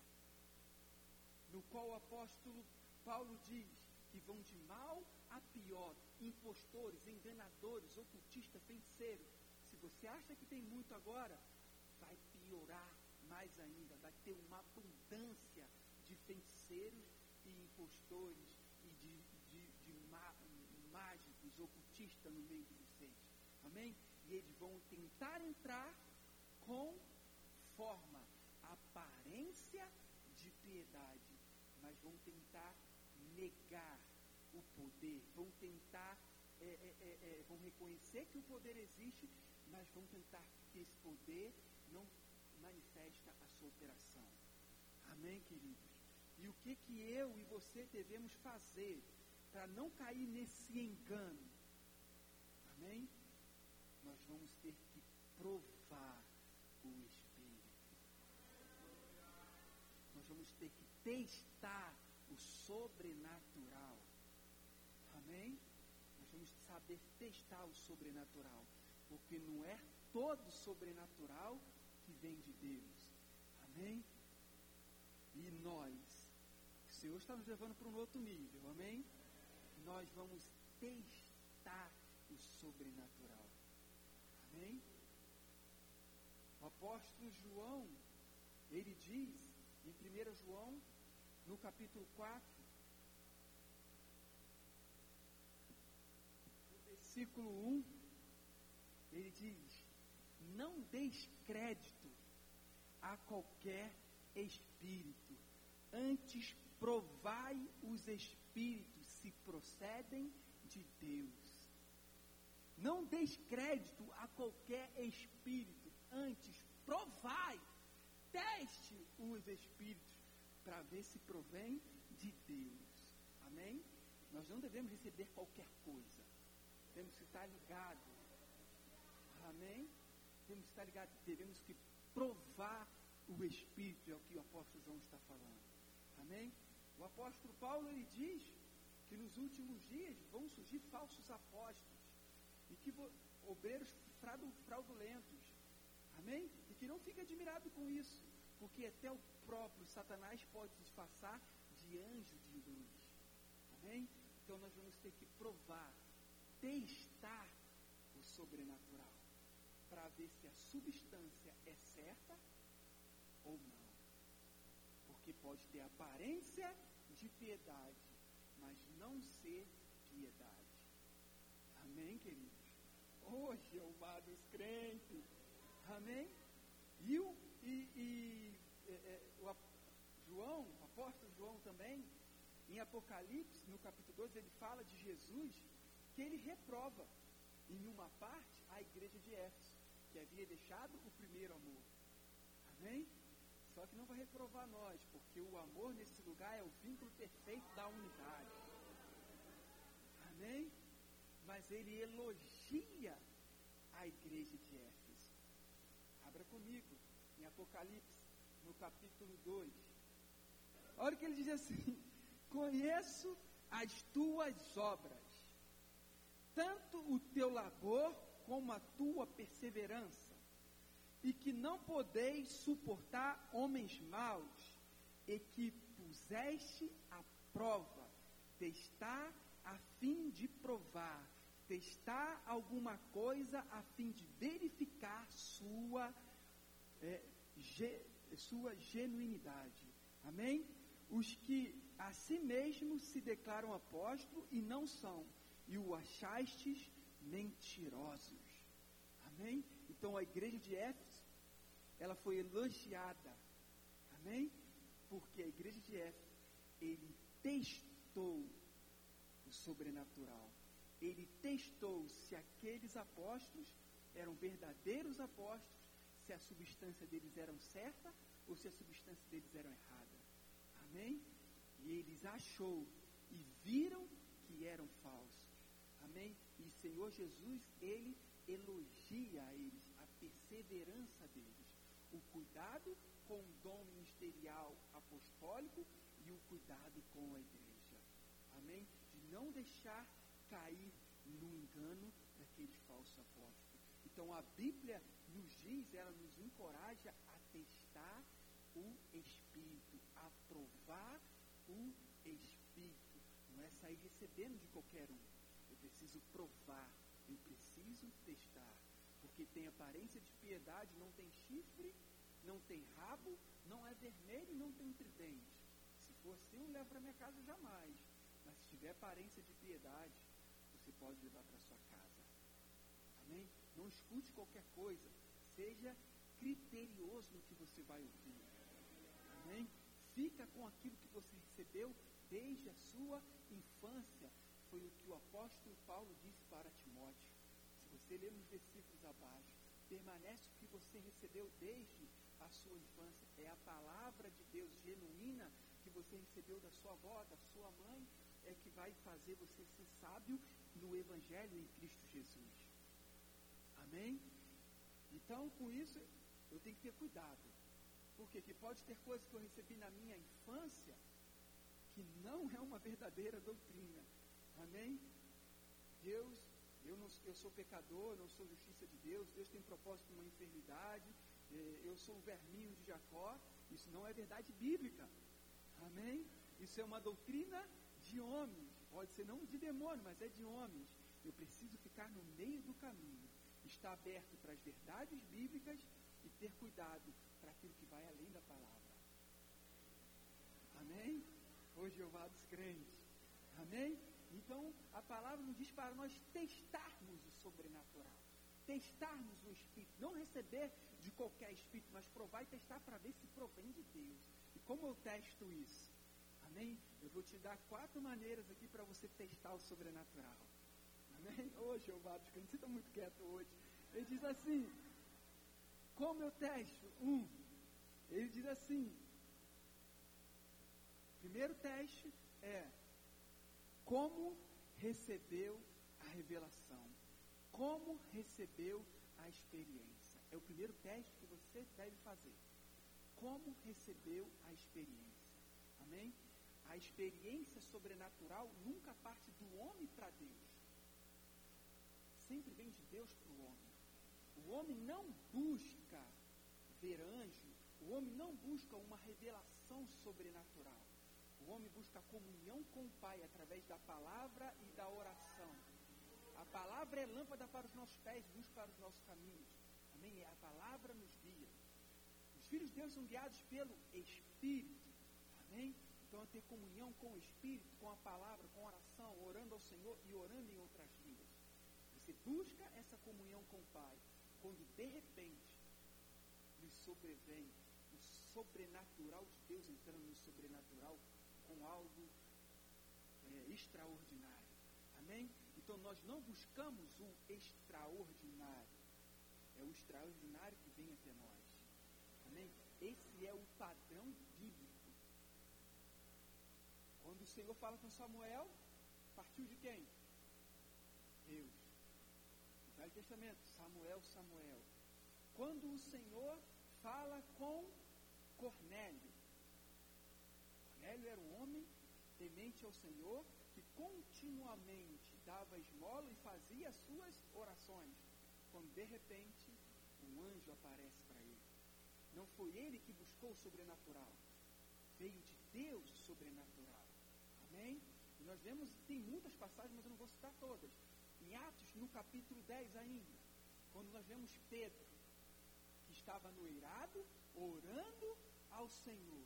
Speaker 2: no qual o apóstolo Paulo diz que vão de mal a pior, impostores, enganadores, ocultistas, feiticeiros. Se você acha que tem muito agora, vai piorar mais ainda, vai ter uma abundância de feiticeiros e impostores e de, de, de má, mágicos, ocultistas no meio de vocês. Amém? E eles vão tentar entrar com forma, aparência de piedade, mas vão tentar negar o poder, vão tentar, é, é, é, é, vão reconhecer que o poder existe, mas vão tentar que esse poder não manifesta a sua operação. Amém, queridos? E o que, que eu e você devemos fazer para não cair nesse engano? Amém? Nós vamos ter que provar o Espírito. Nós vamos ter que testar o sobrenatural. Amém? Nós vamos saber testar o sobrenatural. Porque não é todo sobrenatural que vem de Deus. Amém? E nós, o Senhor está nos levando para um outro nível. Amém? Nós vamos testar o sobrenatural. Amém? O apóstolo João, ele diz em 1 João, no capítulo 4, versículo 1, ele diz: Não deis crédito a qualquer espírito, antes provai os espíritos se procedem de Deus. Não deis crédito a qualquer espírito, antes provai, teste os espíritos para ver se provém de Deus. Amém? Nós não devemos receber qualquer coisa. Temos que estar ligados. Amém? Temos que estar ligados. Devemos que provar o Espírito, é o que o apóstolo João está falando. Amém? O apóstolo Paulo ele diz que nos últimos dias vão surgir falsos apóstolos. E que obreiros fraudulentos. Amém? E que não fique admirado com isso, porque até o próprio Satanás pode se disfarçar de anjo de luz. Amém? Então nós vamos ter que provar, testar o sobrenatural, para ver se a substância é certa ou não. Porque pode ter aparência de piedade, mas não ser piedade. Amém, queridos? Hoje, amados crentes, amém? E, o, e, e é, é, o João, o apóstolo João também, em Apocalipse, no capítulo 2, ele fala de Jesus, que ele reprova, em uma parte, a igreja de Éfeso, que havia deixado o primeiro amor. Amém? Só que não vai reprovar nós, porque o amor nesse lugar é o vínculo perfeito da unidade. Amém? Mas ele elogia a igreja de Éfeso. Abra comigo, em Apocalipse, no capítulo 2. Olha o que ele diz assim: Conheço as tuas obras, tanto o teu labor como a tua perseverança e que não podeis suportar homens maus, e que puseste a prova, testar a fim de provar, testar alguma coisa a fim de verificar sua, é, ge, sua genuinidade. Amém? Os que a si mesmos se declaram apóstolo e não são, e o achastes mentirosos. Amém? Então a igreja de Éfeso ela foi elogiada. Amém? Porque a igreja de Éfeso, ele testou o sobrenatural. Ele testou se aqueles apóstolos eram verdadeiros apóstolos, se a substância deles era certa ou se a substância deles era errada. Amém? E eles achou e viram que eram falsos. Amém? E Senhor Jesus, ele elogia a eles, a perseverança deles o cuidado com o dom ministerial apostólico e o cuidado com a igreja. Amém? De não deixar cair no engano daqueles falsos apóstolos. Então a Bíblia nos diz, ela nos encoraja a testar o Espírito, a provar o Espírito. Não é sair recebendo de qualquer um. Preciso provar, eu preciso testar porque tem aparência de piedade, não tem chifre, não tem rabo, não é vermelho e não tem tridente. Se for assim, eu levo para minha casa jamais. Mas se tiver aparência de piedade, você pode levar para sua casa. Amém? Não escute qualquer coisa. Seja criterioso no que você vai ouvir. Amém? Fica com aquilo que você recebeu desde a sua infância. Foi o que o apóstolo Paulo disse para Timóteo você lê nos versículos abaixo, permanece o que você recebeu desde a sua infância. É a palavra de Deus genuína que você recebeu da sua avó, da sua mãe, é que vai fazer você ser sábio no Evangelho em Cristo Jesus. Amém? Então, com isso, eu tenho que ter cuidado. Porque que pode ter coisas que eu recebi na minha infância que não é uma verdadeira doutrina. Amém? Deus eu, não, eu sou pecador, não sou justiça de Deus, Deus tem propósito uma enfermidade, eh, eu sou o verminho de Jacó. Isso não é verdade bíblica. Amém? Isso é uma doutrina de homens. Pode ser não de demônio, mas é de homens. Eu preciso ficar no meio do caminho, estar aberto para as verdades bíblicas e ter cuidado para aquilo que vai além da palavra. Amém? Hoje Jeová dos crentes. Amém? Então, a palavra nos diz para nós testarmos o sobrenatural, testarmos o Espírito, não receber de qualquer Espírito, mas provar e testar para ver se provém de Deus. E como eu testo isso? Amém? Eu vou te dar quatro maneiras aqui para você testar o sobrenatural. Amém? Hoje, Jeová dos Crentes, você está muito quieto hoje. Ele diz assim, como eu testo? Um, ele diz assim, primeiro teste é como recebeu a revelação? Como recebeu a experiência? É o primeiro teste que você deve fazer. Como recebeu a experiência? Amém? A experiência sobrenatural nunca parte do homem para Deus. sempre vem de Deus para o homem. O homem não busca ver anjo, o homem não busca uma revelação sobrenatural. Homem busca comunhão com o Pai através da palavra e da oração. A palavra é lâmpada para os nossos pés, luz para os nossos caminhos. Amém? A palavra nos guia. Os filhos de Deus são guiados pelo Espírito. Amém? Então, é ter comunhão com o Espírito, com a palavra, com a oração, orando ao Senhor e orando em outras línguas. Você busca essa comunhão com o Pai, quando de repente lhe sobrevém o sobrenatural de Deus entrando no sobrenatural com algo é, extraordinário. Amém? Então nós não buscamos o extraordinário. É o extraordinário que vem até nós. Amém? Esse é o padrão bíblico. Quando o Senhor fala com Samuel, partiu de quem? Deus. No Velho Testamento, Samuel, Samuel. Quando o Senhor fala com Cornélio, Cornélio era um homem temente ao Senhor que continuamente dava esmola e fazia as suas orações. Quando de repente um anjo aparece para ele. Não foi ele que buscou o sobrenatural. Veio de Deus o sobrenatural. Amém? E nós vemos, tem muitas passagens, mas eu não vou citar todas. Em Atos, no capítulo 10 ainda, quando nós vemos Pedro, que estava no eirado, orando ao Senhor,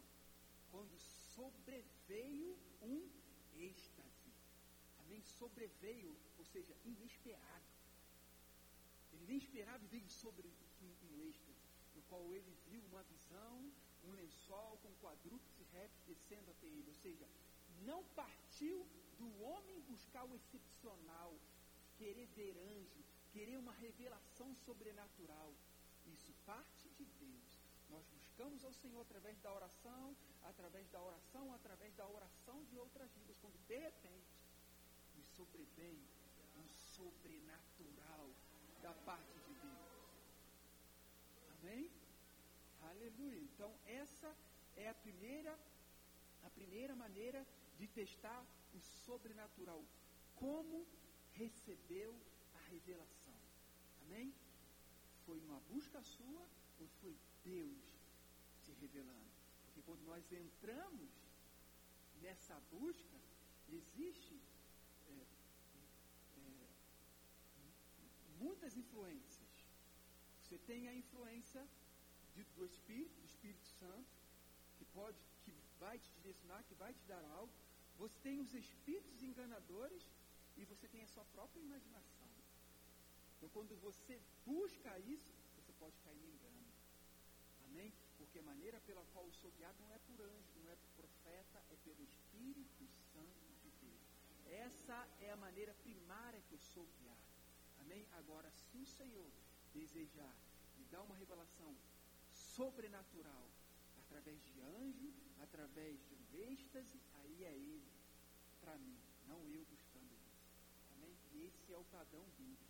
Speaker 2: quando sobreveio um êxtase. Amém? Sobreveio, ou seja, inesperado. Inesperado veio sobre um êxtase, no qual ele viu uma visão, um lençol com quadrúpedes répteis descendo até ele. Ou seja, não partiu do homem buscar o excepcional, querer ver anjo, querer uma revelação sobrenatural. Isso parte de Deus. Nós buscamos ao Senhor através da oração, através da oração, através da oração de outras vidas, quando de repente nos sobrevém um sobrenatural da parte de Deus. Amém? Aleluia. Então essa é a primeira a primeira maneira de testar o sobrenatural. Como recebeu a revelação. Amém? Foi uma busca sua ou foi Deus revelando? Porque quando nós entramos nessa busca, existe é, é, muitas influências. Você tem a influência de, do Espírito, do Espírito Santo, que pode, que vai te direcionar, que vai te dar algo. Você tem os espíritos enganadores e você tem a sua própria imaginação. Então, quando você busca isso, você pode cair no engano. Amém? A maneira pela qual sou guiado não é por anjo, não é por profeta, é pelo Espírito Santo de Deus. Essa é a maneira primária que eu sou guiado. Amém? Agora, se o Senhor desejar me dar uma revelação sobrenatural, através de anjo, através de um êxtase, aí é Ele para mim, não eu buscando isso. Amém? E esse é o padrão bíblico.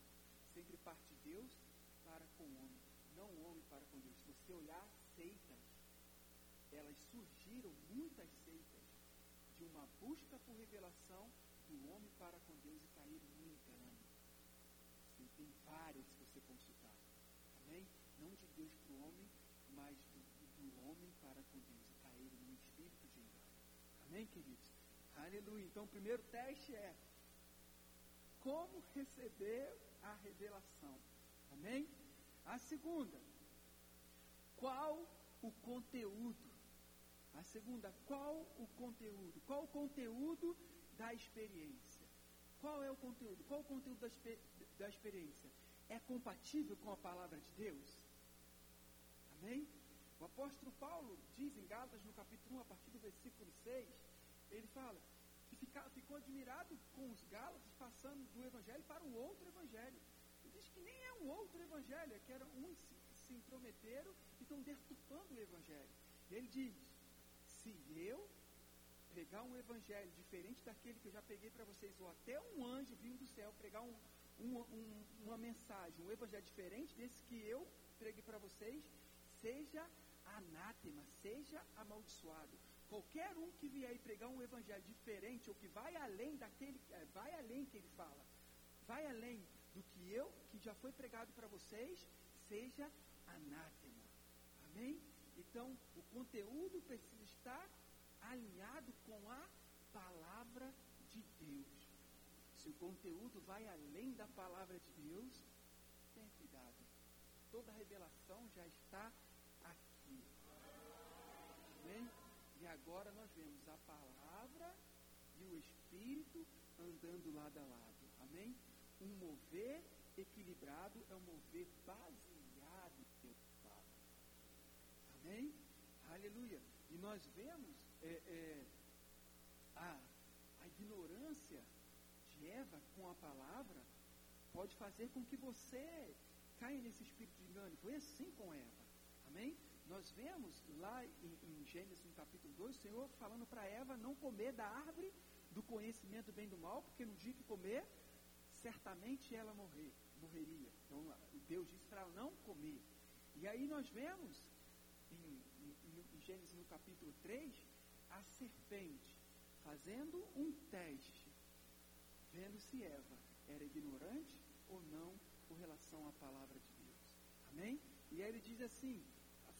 Speaker 2: Sempre parte de Deus para com o homem, não o homem para com Deus. Se você olhar seitas, elas surgiram, muitas seitas, de uma busca por revelação do homem para com Deus e caíram no engano. Sim, tem várias se você consultar. Amém? Não de Deus para o homem, mas do, do homem para com Deus e caíram no espírito de engano. Amém, queridos? Aleluia. Então, o primeiro teste é como receber a revelação. Amém? A segunda, qual o conteúdo? A segunda, qual o conteúdo? Qual o conteúdo da experiência? Qual é o conteúdo? Qual o conteúdo da, da experiência? É compatível com a palavra de Deus? Amém? O apóstolo Paulo diz em Gálatas, no capítulo 1, a partir do versículo 6, ele fala que fica, ficou admirado com os Gálatas passando do evangelho para um outro evangelho. Ele diz que nem é um outro evangelho, é que eram uns se, se intrometeram e estão deturpando o evangelho. E ele diz: se eu pregar um evangelho diferente daquele que eu já peguei para vocês, ou até um anjo vindo do céu pregar um, um, um, uma mensagem, um evangelho diferente desse que eu preguei para vocês, seja anátema, seja amaldiçoado. Qualquer um que vier aí pregar um evangelho diferente ou que vai além daquele, vai além que ele fala, vai além do que eu, que já foi pregado para vocês, seja anátema. Amém? Então, o conteúdo precisa estar alinhado com a palavra de Deus. Se o conteúdo vai além da palavra de Deus, tenha cuidado. Toda a revelação já está aqui. Amém? E agora nós vemos a palavra e o Espírito andando lado a lado. Amém? Um mover equilibrado é um mover baseado em Deus. Amém? Aleluia. E nós vemos é, é, a, a ignorância de Eva com a palavra pode fazer com que você caia nesse espírito de engano. Foi assim com Eva. Amém? Nós vemos lá em, em Gênesis no capítulo 2, o Senhor falando para Eva não comer da árvore do conhecimento do bem e do mal, porque no dia que comer, certamente ela morrer, morreria. Então Deus disse para ela não comer. E aí nós vemos em, em, em Gênesis no capítulo 3, a serpente fazendo um teste, vendo se Eva era ignorante ou não com relação à palavra de Deus. Amém? E aí ele diz assim: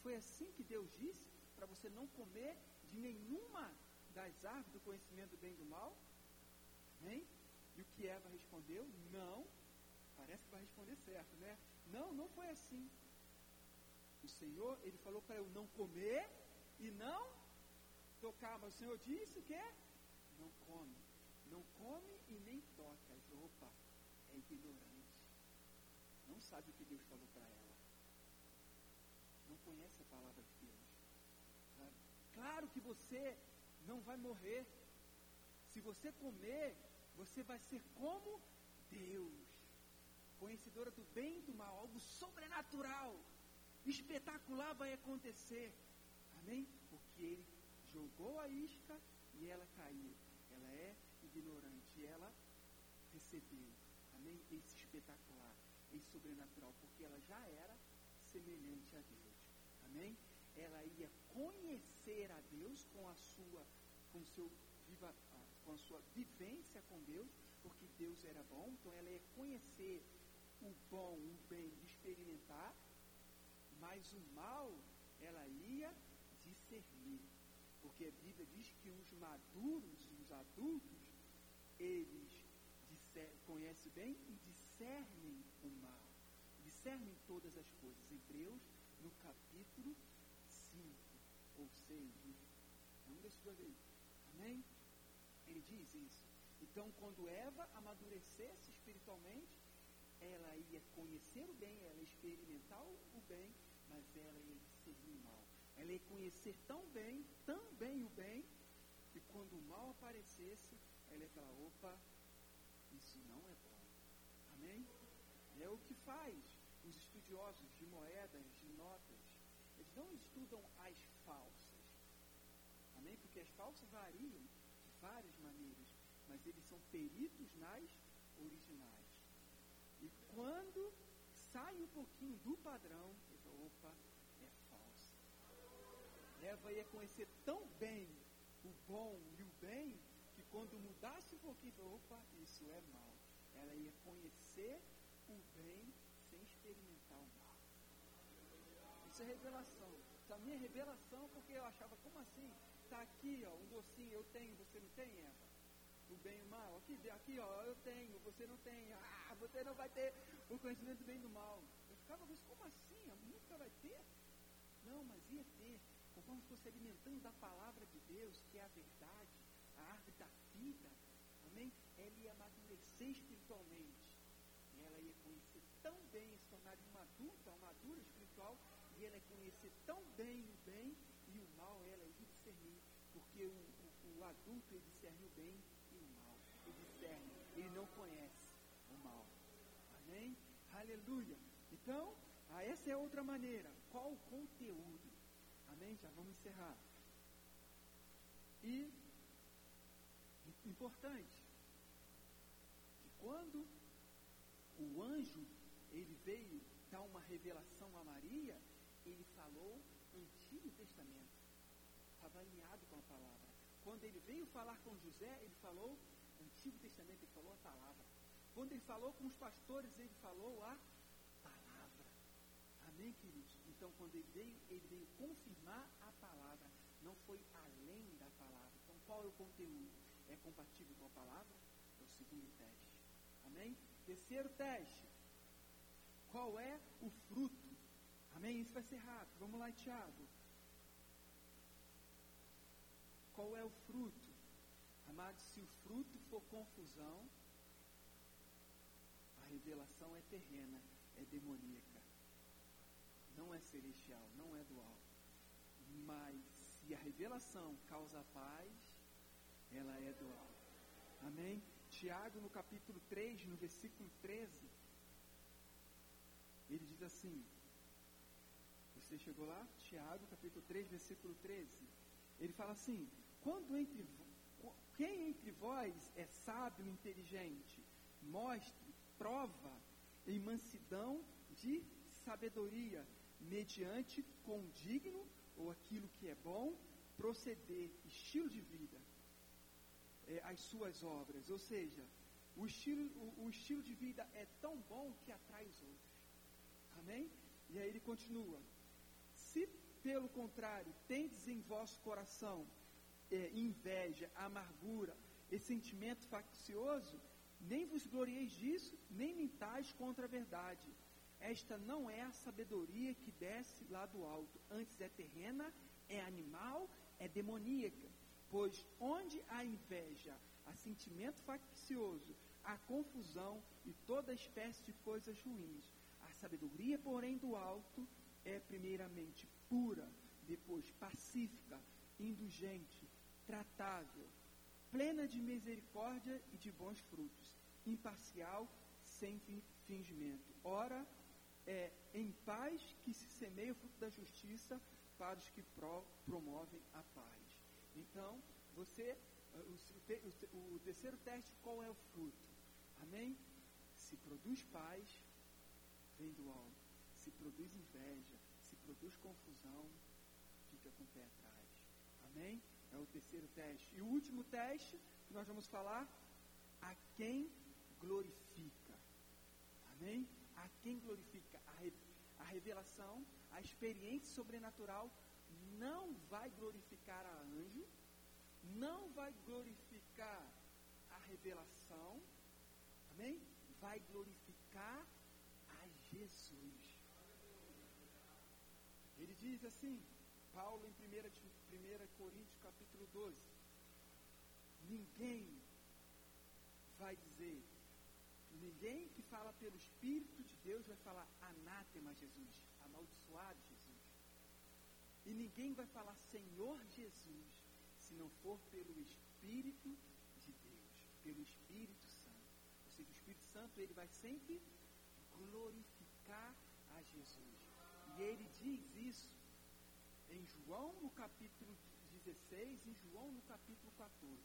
Speaker 2: foi assim que Deus disse para você não comer de nenhuma das árvores do conhecimento do bem e do mal? Amém? E o que Eva respondeu? Não. Parece que vai responder certo, né? Não, não foi assim. O Senhor, ele falou para eu não comer e não tocar. Mas o Senhor disse que não come. Não come e nem toca. Opa, é ignorante. Não sabe o que Deus falou para ela. Não conhece a palavra de Deus. Claro que você não vai morrer. Se você comer, você vai ser como Deus, conhecedora do bem e do mal, algo sobrenatural, espetacular vai acontecer. Amém? Porque ele jogou a isca e ela caiu. Ela é ignorante, ela recebeu. Amém? Esse espetacular, esse sobrenatural, porque ela já era semelhante a Deus. Amém? Ela ia conhecer a Deus com a sua, com seu viva, com a sua vivência com Deus, porque Deus era bom, então ela ia conhecer o bom, o bem, experimentar, mas o mal ela ia discernir. Porque a Bíblia diz que os maduros, os adultos, eles conhecem bem e discernem o mal. Discernem todas as coisas. Hebreus, no capítulo 5 ou 6, um desses dois aí. Amém? Ele diz isso. Então, quando Eva amadurecesse espiritualmente, ela ia conhecer o bem, ela ia experimentar o bem, mas ela ia discernir o mal. Ela ia conhecer tão bem, tão bem o bem, que quando o mal aparecesse, ela ia falar, opa, isso não é bom. Amém? É o que faz os estudiosos de moedas, de notas. Eles não estudam as falsas. Amém? Porque as falsas variam várias maneiras, mas eles são peritos nas originais. E quando sai um pouquinho do padrão, ele fala, opa, é falso. Eva ia conhecer tão bem o bom e o bem, que quando mudasse um pouquinho, opa, isso é mal. Ela ia conhecer o bem sem experimentar o mal. Isso é revelação. Isso é a minha revelação, porque eu achava, como assim? Está aqui, ó, um docinho, eu tenho, você não tem, Eva? O bem e o mal. Aqui, aqui, ó, eu tenho, você não tem. Ah, você não vai ter o conhecimento do bem e do mal. Eu ficava, mas como assim? Nunca vai ter? Não, mas ia Conforme fosse alimentando da palavra de Deus, que é a verdade, a árvore da vida, amém? Ela ia amadurecer espiritualmente. E ela ia conhecer tão bem, se tornar uma adulta, uma madura espiritual, e ela ia conhecer tão bem o bem e o mal, ela ia discernir, porque o, o, o adulto ele discerne o bem e o mal. Ele discerne, ele não conhece o mal. Amém? Aleluia. Então, ah, essa é outra maneira. Qual o conteúdo? Amém? Já vamos encerrar. E importante que quando o anjo ele veio dar uma revelação a Maria, ele falou Antigo Testamento estava alinhado com a palavra. Quando ele veio falar com José, ele falou Antigo Testamento, ele falou a palavra. Quando ele falou com os pastores, ele falou a palavra. Amém, queridos? Então, quando ele veio, ele veio confirmar a palavra. Não foi além da palavra. Então, qual é o conteúdo? É compatível com a palavra? É o segundo teste. Amém? Terceiro teste. Qual é o fruto? Amém? Isso vai ser rápido. Vamos lá, Tiago. Qual é o fruto? Amados, se o fruto for confusão, a revelação é terrena, é demoníaca. Não é celestial, não é do alto. Mas se a revelação causa paz, ela é do alto. Amém? Tiago, no capítulo 3, no versículo 13, ele diz assim: Você chegou lá? Tiago, capítulo 3, versículo 13. Ele fala assim: Quando entre quem entre vós é sábio inteligente, mostre, prova em mansidão de sabedoria, mediante condigno ou aquilo que é bom, proceder, estilo de vida, é, as suas obras. Ou seja, o estilo, o, o estilo de vida é tão bom que atrai os outros. Amém? E aí ele continua: Se pelo contrário tendes em vosso coração é, inveja, amargura e sentimento faccioso, nem vos glorieis disso, nem mintais contra a verdade. Esta não é a sabedoria que desce lá do alto, antes é terrena, é animal, é demoníaca. Pois onde há inveja, há sentimento faccioso, há confusão e toda espécie de coisas ruins. A sabedoria, porém, do alto é primeiramente pura, depois pacífica, indulgente, tratável, plena de misericórdia e de bons frutos, imparcial, sem fingimento. Ora, é em paz que se semeia o fruto da justiça para os que pro, promovem a paz. Então, você, o, o, o terceiro teste, qual é o fruto? Amém? Se produz paz, vem do alto. Se produz inveja, se produz confusão, fica com o pé atrás. Amém? É o terceiro teste. E o último teste que nós vamos falar, a quem glorifica. Amém? A quem glorifica. A, re, a revelação, a experiência sobrenatural não vai glorificar a anjo, não vai glorificar a revelação, amém? Vai glorificar a Jesus. Ele diz assim, Paulo em 1, 1 Coríntios capítulo 12, ninguém vai dizer, ninguém que fala pelo Espírito de Deus vai falar anátema Jesus, amaldiçoado Jesus. E ninguém vai falar Senhor Jesus, se não for pelo Espírito de Deus, pelo Espírito Santo. Ou seja, o Espírito Santo ele vai sempre glorificar a Jesus. E ele diz isso em João no capítulo 16, em João no capítulo 14.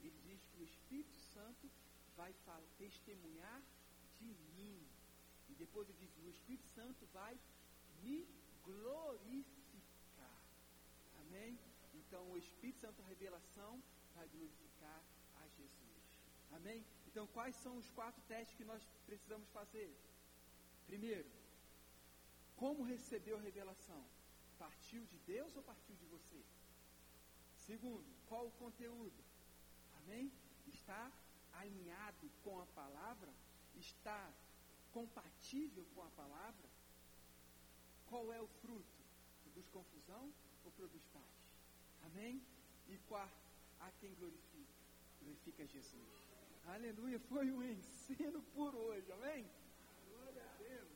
Speaker 2: Ele diz que o Espírito Santo vai testemunhar de mim. E depois ele diz, o Espírito Santo vai me glorificar. Amém? Então o Espírito Santo, a revelação, vai glorificar a Jesus. Amém? Então quais são os quatro testes que nós precisamos fazer? Primeiro, como recebeu a revelação? Partiu de Deus ou partiu de você? Segundo, qual o conteúdo? Amém? Está alinhado com a palavra? Está compatível com a palavra? Qual é o fruto? Produz confusão ou produz paz? Amém? E quarto, a quem glorifica? Glorifica Jesus. Aleluia, foi um ensino por hoje, amém? Glória a Deus.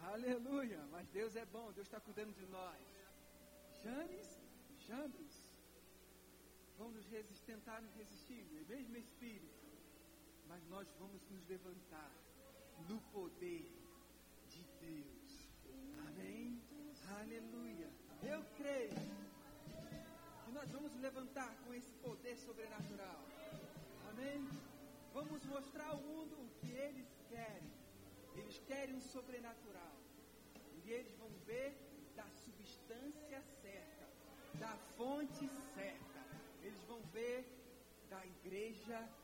Speaker 2: Aleluia, mas Deus é bom, Deus está cuidando de nós. Janes, Jambres, vão nos resistir, tentar nos resistir, mesmo espírito, mas nós vamos nos levantar no poder de Deus. Amém? Aleluia. Eu creio que nós vamos nos levantar com esse poder sobrenatural. Amém? Vamos mostrar ao mundo o que eles querem. Eles querem o sobrenatural. E eles vão ver da substância certa, da fonte certa. Eles vão ver da igreja do